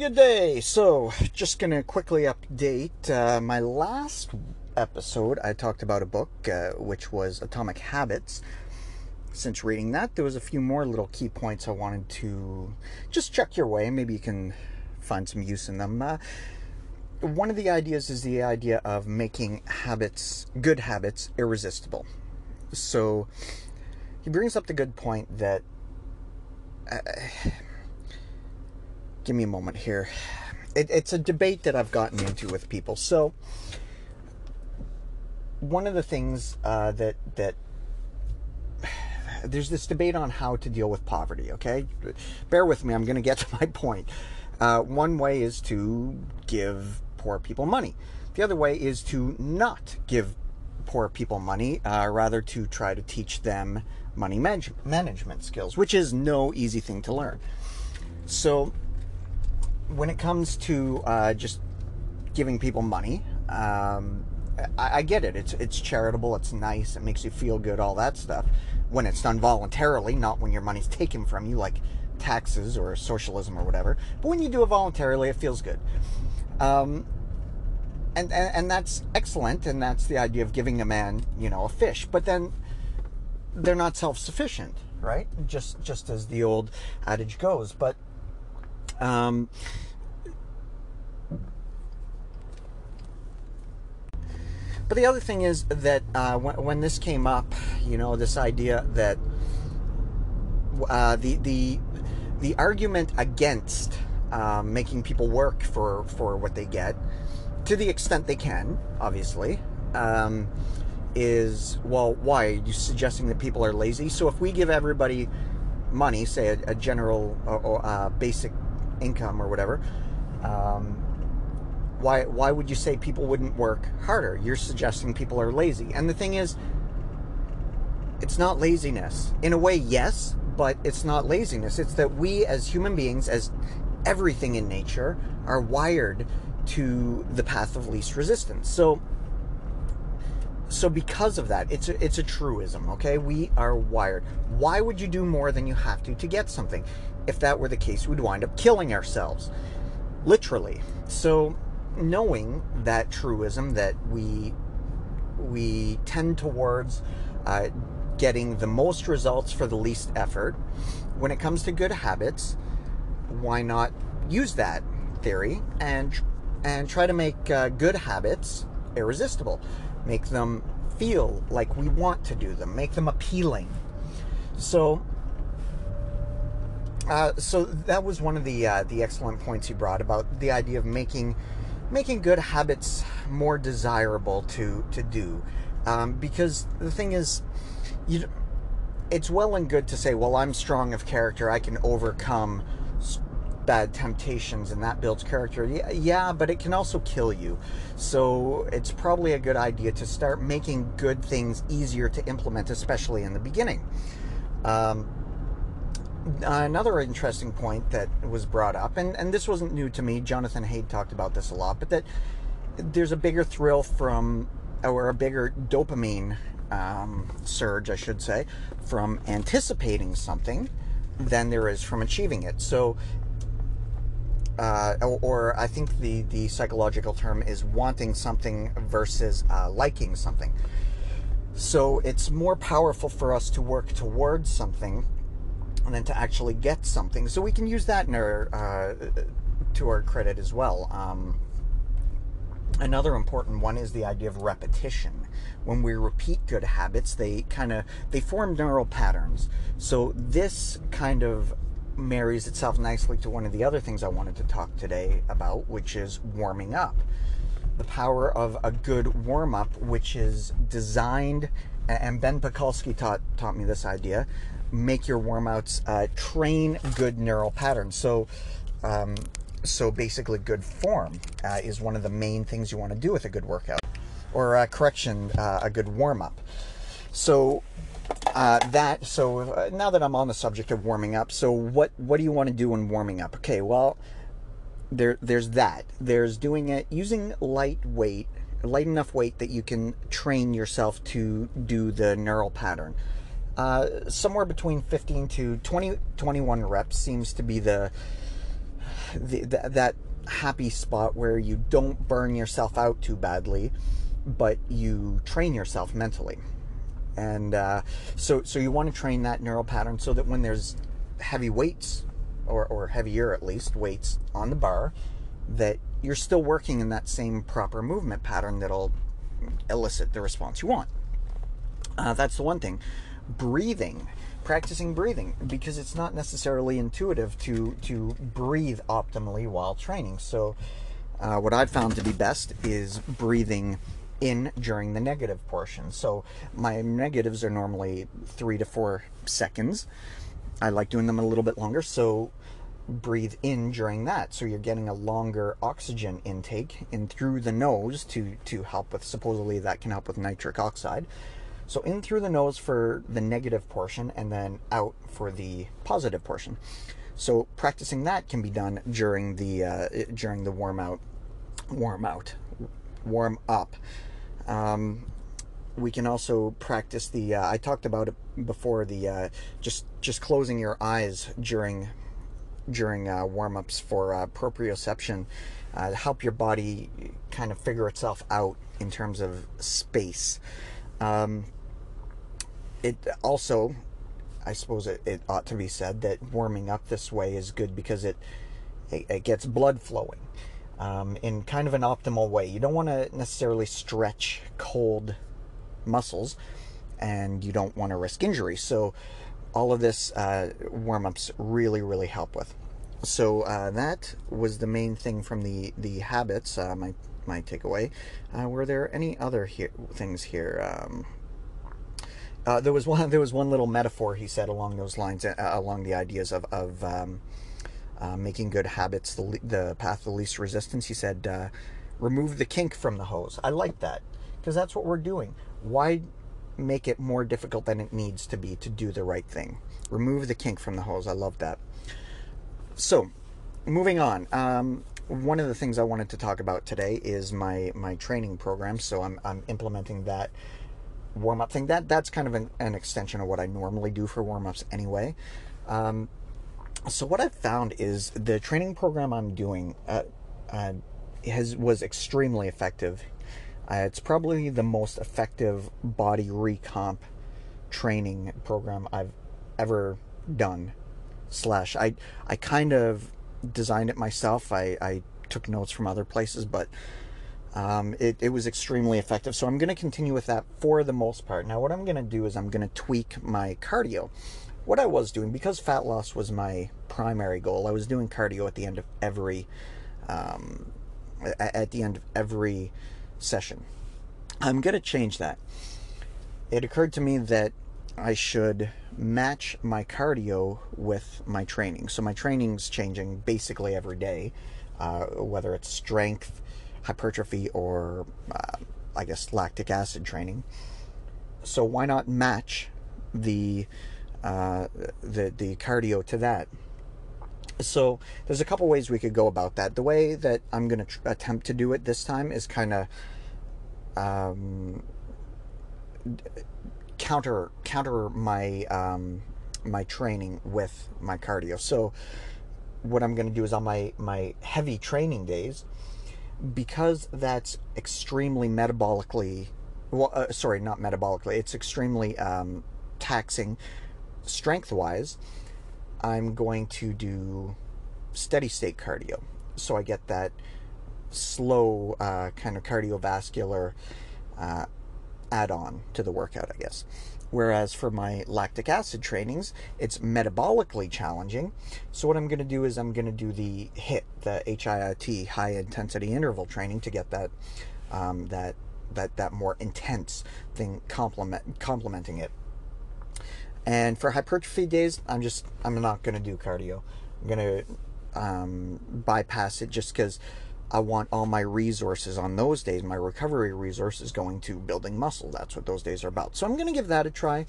good day. So, just gonna quickly update uh, my last episode. I talked about a book uh, which was Atomic Habits. Since reading that, there was a few more little key points I wanted to just check your way. Maybe you can find some use in them. Uh, one of the ideas is the idea of making habits, good habits, irresistible. So, he brings up the good point that. Uh, give me a moment here. It, it's a debate that I've gotten into with people. So, one of the things uh, that that there's this debate on how to deal with poverty. Okay, bear with me. I'm going to get to my point. Uh, one way is to give poor people money. The other way is to not give poor people money, uh, rather to try to teach them money manage- management skills, which is no easy thing to learn. So when it comes to uh, just giving people money, um, I, I, get it. It's it's charitable. It's nice. It makes you feel good. All that stuff. When it's done voluntarily, not when your money's taken from you, like taxes or socialism or whatever. But when you do it voluntarily, it feels good. Um, and, and and that's excellent. And that's the idea of giving a man, you know, a fish. But then they're not self-sufficient, right? Just just as the old adage goes. But um, but the other thing is that uh, when, when, this came up, you know, this idea that uh, the the the argument against um, making people work for for what they get, to the extent they can, obviously, um, is well, why are you suggesting that people are lazy? So if we give everybody money, say a, a general or, or uh, basic income or whatever, um, why why would you say people wouldn't work harder? You're suggesting people are lazy. And the thing is, it's not laziness. In a way, yes, but it's not laziness. It's that we as human beings, as everything in nature, are wired to the path of least resistance. So so because of that, it's a, it's a truism, okay? We are wired. Why would you do more than you have to to get something? if that were the case, we'd wind up killing ourselves. Literally. So, knowing that truism that we we tend towards uh, getting the most results for the least effort, when it comes to good habits, why not use that theory and and try to make uh, good habits irresistible, make them feel like we want to do them, make them appealing. So uh, so that was one of the uh, the excellent points you brought about the idea of making making good habits more desirable to to do, um, because the thing is, you it's well and good to say, well, I'm strong of character, I can overcome bad temptations, and that builds character. Yeah, but it can also kill you. So it's probably a good idea to start making good things easier to implement, especially in the beginning. Um, another interesting point that was brought up, and, and this wasn't new to me, Jonathan Haidt talked about this a lot, but that there's a bigger thrill from, or a bigger dopamine um, surge, I should say, from anticipating something than there is from achieving it. So, uh, or, or, I think the, the psychological term is wanting something versus uh, liking something. So it's more powerful for us to work towards something than to actually get something. So we can use that in our uh, to our credit as well. Um, another important one is the idea of repetition. When we repeat good habits, they kind of they form neural patterns. So this kind of marries itself nicely to one of the other things I wanted to talk today about, which is warming up. The power of a good warm up, which is designed, and Ben Pakulski taught taught me this idea make your warm outs uh, train good neural patterns. So, um, so basically, good form uh, is one of the main things you want to do with a good workout, or uh, correction, uh, a good warm up. So uh, that so uh, now that I'm on the subject of warming up, so what what do you want to do when warming up? Okay, well, there there's that. There's doing it using lightweight, light enough weight that you can train yourself to do the neural pattern. Uh, somewhere between 15 to 20, 21 reps seems to be the the, the, that happy spot where you don't burn yourself out too badly, but you train yourself mentally. And uh, so, so you want to train that neural pattern so that when there's heavy weights, or, or heavier at least, weights on the bar, that you're still working in that same proper movement pattern that'll elicit the response you want. Uh, that's the one thing. Breathing, practicing breathing, because it's not necessarily intuitive to to breathe optimally while training. So, uh, what I've found to be best is breathing in during the negative portion. So my negatives are normally three to four seconds. I like doing them a little bit longer. So breathe in during that. So you're getting a longer oxygen intake in through the nose to, to help with, supposedly that can help with nitric oxide. So in through the nose for the negative portion and then out for the positive portion. So practicing that can be done during the uh, during the warm out, warm out, warm up. Um, we can also practice the. Uh, I talked about it before. The uh, just just closing your eyes during during uh, warm ups for uh, proprioception uh, help your body kind of figure itself out in terms of space. Um, it also, I suppose it, it, ought to be said that warming up this way is good because it, it, it gets blood flowing um, in kind of an optimal way. You don't want to necessarily stretch cold muscles and you don't want to risk injury. So, all of this uh, warm ups really, really help with. So, uh, that was the main thing from the, the habits, uh, my, my takeaway. Uh, were there any other here, things here? Um, uh, there was one. There was one little metaphor he said along those lines, uh, along the ideas of of um, uh, making good habits the, the path of least resistance. He said, uh, remove the kink from the hose. I like that because that's what we're doing. Why make it more difficult than it needs to be to do the right thing? Remove the kink from the hose. I love that. So, moving on. Um, one of the things I wanted to talk about today is my my training program. So I'm I'm implementing that warm up thing. That that's kind of an, an extension of what I normally do for warm ups anyway. Um, so what I've found is the training program I'm doing uh, uh, has was extremely effective. Uh, it's probably the most effective body recomp training program I've ever done. Slash, I I kind of designed it myself. I, I took notes from other places, but um, it, it was extremely effective. So I'm going to continue with that for the most part. Now, what I'm going to do is I'm going to tweak my cardio what I was doing, because fat loss was my primary goal, I was doing cardio at the end of every um, at the end of every session. I'm going to change that. It occurred to me that I should match my cardio with my training. So my training's changing basically every day, uh, whether it's strength, hypertrophy, or uh, I guess lactic acid training. So why not match the uh, the the cardio to that. So there's a couple ways we could go about that. The way that I'm going to tr- attempt to do it this time is kind of um, counter counter my um, my training with my cardio. So what I'm going to do is on my my heavy training days, because that's extremely metabolically well, uh, sorry, not metabolically. It's extremely um, taxing strength wise, I'm going to do steady state cardio. So I get that slow uh, kind of cardiovascular uh, add on to the workout, I guess. Whereas for my lactic acid trainings, it's metabolically challenging. So what I'm going to do is I'm going to do the HIT, the HIIT, high intensity interval training, to get that um, that that that more intense thing complement complementing it. And for hypertrophy days, I'm just I'm not gonna do cardio. I'm gonna um, bypass it just because I want all my resources on those days, my recovery resources going to building muscle. That's what those days are about. So I'm gonna give that a try.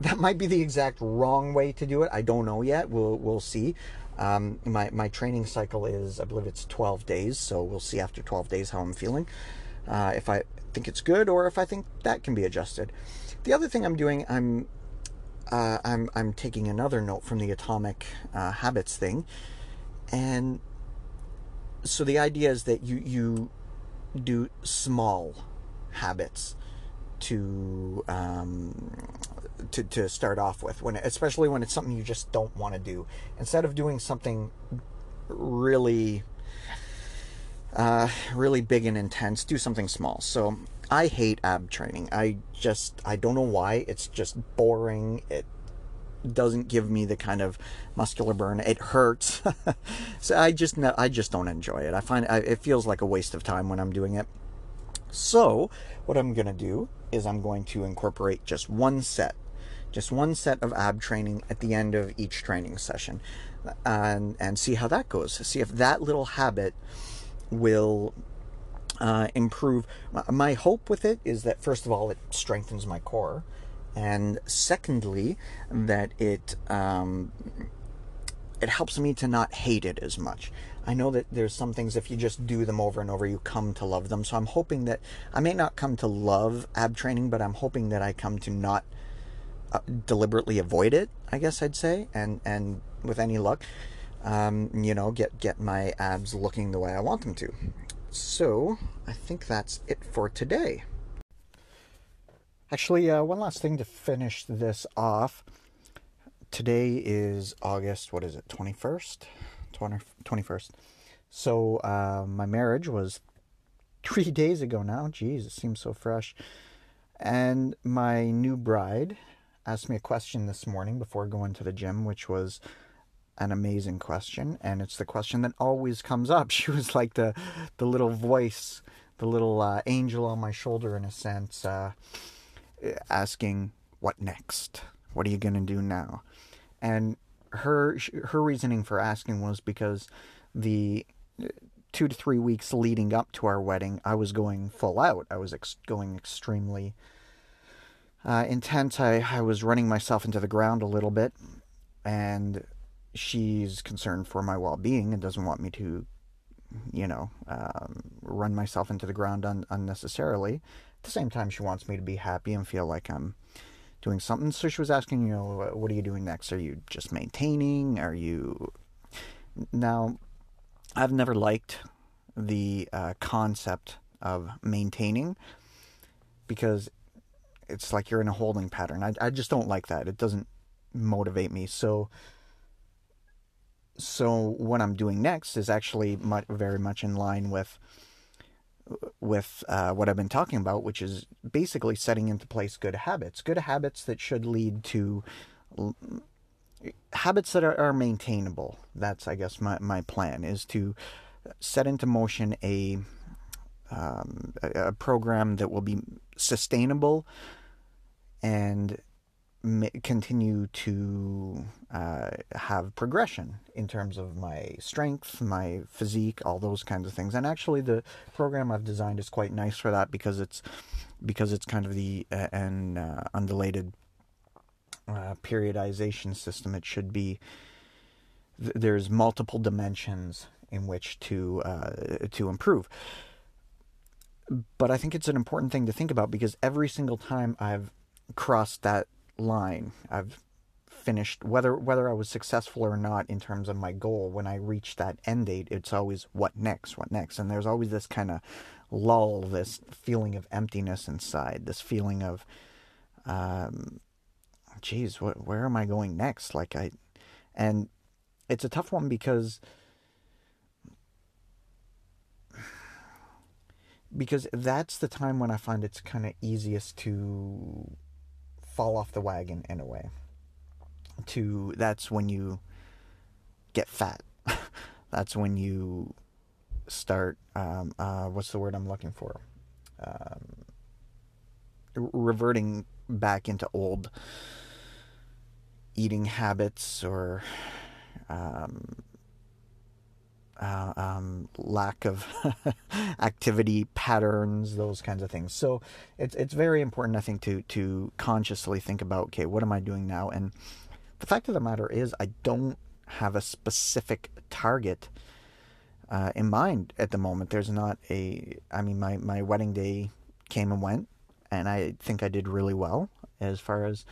That might be the exact wrong way to do it. I don't know yet. We'll we'll see. Um, my my training cycle is I believe it's 12 days, so we'll see after 12 days how I'm feeling. Uh, if I think it's good or if I think that can be adjusted. The other thing I'm doing, I'm uh, I'm I'm taking another note from the atomic uh, habits thing, and so the idea is that you you do small habits to um, to to start off with when especially when it's something you just don't want to do. Instead of doing something really uh, really big and intense do something small. So i hate ab training. I just i don't know why. It's just boring. It doesn't give me the kind of muscular burn. It hurts. So i just i just don't enjoy it. I find it feels like a waste of time when i'm doing it. So what i'm going to do is i'm going to incorporate just one set just one set of ab training at the end of each training session and and see how that goes. See if that little habit will uh, improve my hope with it is that first of all it strengthens my core and secondly that it um, it helps me to not hate it as much I know that there's some things if you just do them over and over, you come to love them. So I'm hoping that I may not come to love ab training, but I'm hoping that I come to not uh, deliberately avoid it. I guess I'd say, and and with any luck, um, you know, get get my abs looking the way I want them to. So I think that's it for today. Actually, uh, one last thing to finish this off. Today is August, what is it, 21st? 20, 21st. So uh, my marriage was three days ago now. Jeez, it seems so fresh. And my new bride asked me a question this morning before going to the gym, which was an amazing question. And it's the question that always comes up. She was like the, the little voice, the little uh, angel on my shoulder, in a sense, uh, asking, What next? What are you going to do now? And her her reasoning for asking was because the two to three weeks leading up to our wedding, I was going full out. I was ex- going extremely uh, intense. I, I was running myself into the ground a little bit, and she's concerned for my well being and doesn't want me to, you know, um, run myself into the ground un- unnecessarily. At the same time, she wants me to be happy and feel like I'm doing something. So she was asking, you know, what are you doing next? Are you just maintaining? Are you. Now, I've never liked the uh, concept of maintaining because it's like you're in a holding pattern. I, I just don't like that. It doesn't motivate me. So, so what I'm doing next is actually much, very much in line with with uh, what I've been talking about, which is basically setting into place good habits, good habits that should lead to habits that are, are maintainable. That's, I guess, my, my plan is to set into motion a, um, a, a program that will be sustainable and continue to uh, have progression in terms of my strength, my physique, all those kinds of things. And actually, the program I've designed is quite nice for that because it's because it's kind of the uh, an uh, undulated uh, periodization system. It should be th- there's multiple dimensions in which to uh, to improve. But I think it's an important thing to think about because every single time I've crossed that line. I've finished whether whether I was successful or not in terms of my goal when I reach that end date it's always what next what next and there's always this kind of lull this feeling of emptiness inside this feeling of um geez what where am I going next like I and it's a tough one because because that's the time when I find it's kind of easiest to fall off the wagon in a way. To that's when you get fat. that's when you start. Um, uh, what's the word I'm looking for? Um, reverting back into old eating habits or um, um, lack of activity patterns, those kinds of things. So it's it's very important, I think, to to consciously think about okay, what am I doing now? And the fact of the matter is, I don't have a specific target uh, in mind at the moment. There's not a. I mean, my my wedding day came and went, and I think I did really well as far as.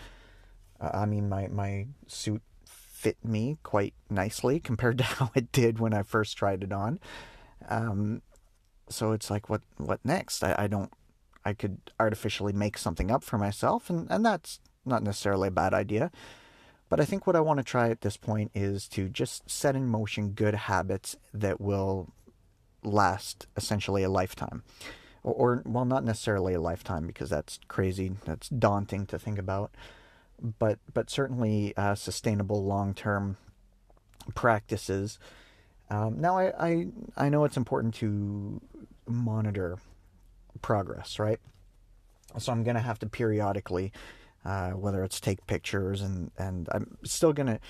Uh, I mean, my my suit fit me quite nicely compared to how it did when I first tried it on. Um, so it's like, what what next? I, I don't. I could artificially make something up for myself, and, and that's not necessarily a bad idea. But I think what I want to try at this point is to just set in motion good habits that will last essentially a lifetime. Or, or well, not necessarily a lifetime because that's crazy. That's daunting to think about. But but certainly uh, sustainable long term practices. Um, now I, I I know it's important to monitor progress, right? So I'm gonna have to periodically uh, whether it's take pictures and and I'm still gonna.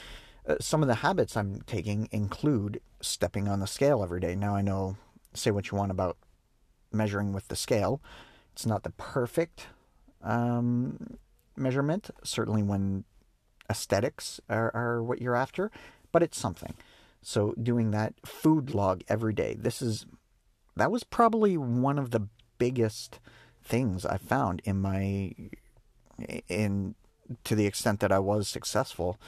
Uh, some of the habits I'm taking include stepping on the scale every day. Now I know, say what you want about measuring with the scale. It's not the perfect um, measurement, certainly when aesthetics are, are what you're after, but it's something. So doing that food log every day. This is that was probably one of the biggest things I found in my in to the extent that I was successful,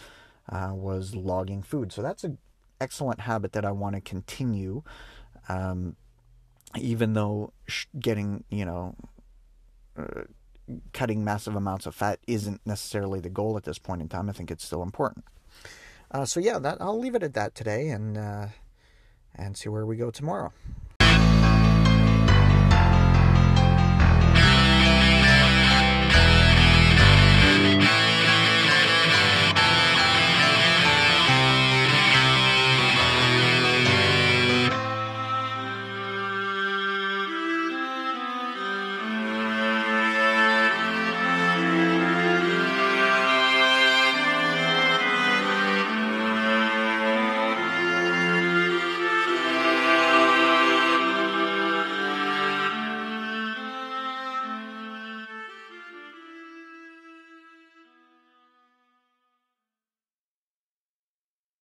uh, was logging food. So that's an excellent habit that I want to continue. Um, even though getting, you know, uh, cutting massive amounts of fat isn't necessarily the goal at this point in time, I think it's still important. Uh, so yeah, that I'll leave it at that today, and uh, and see where we go tomorrow.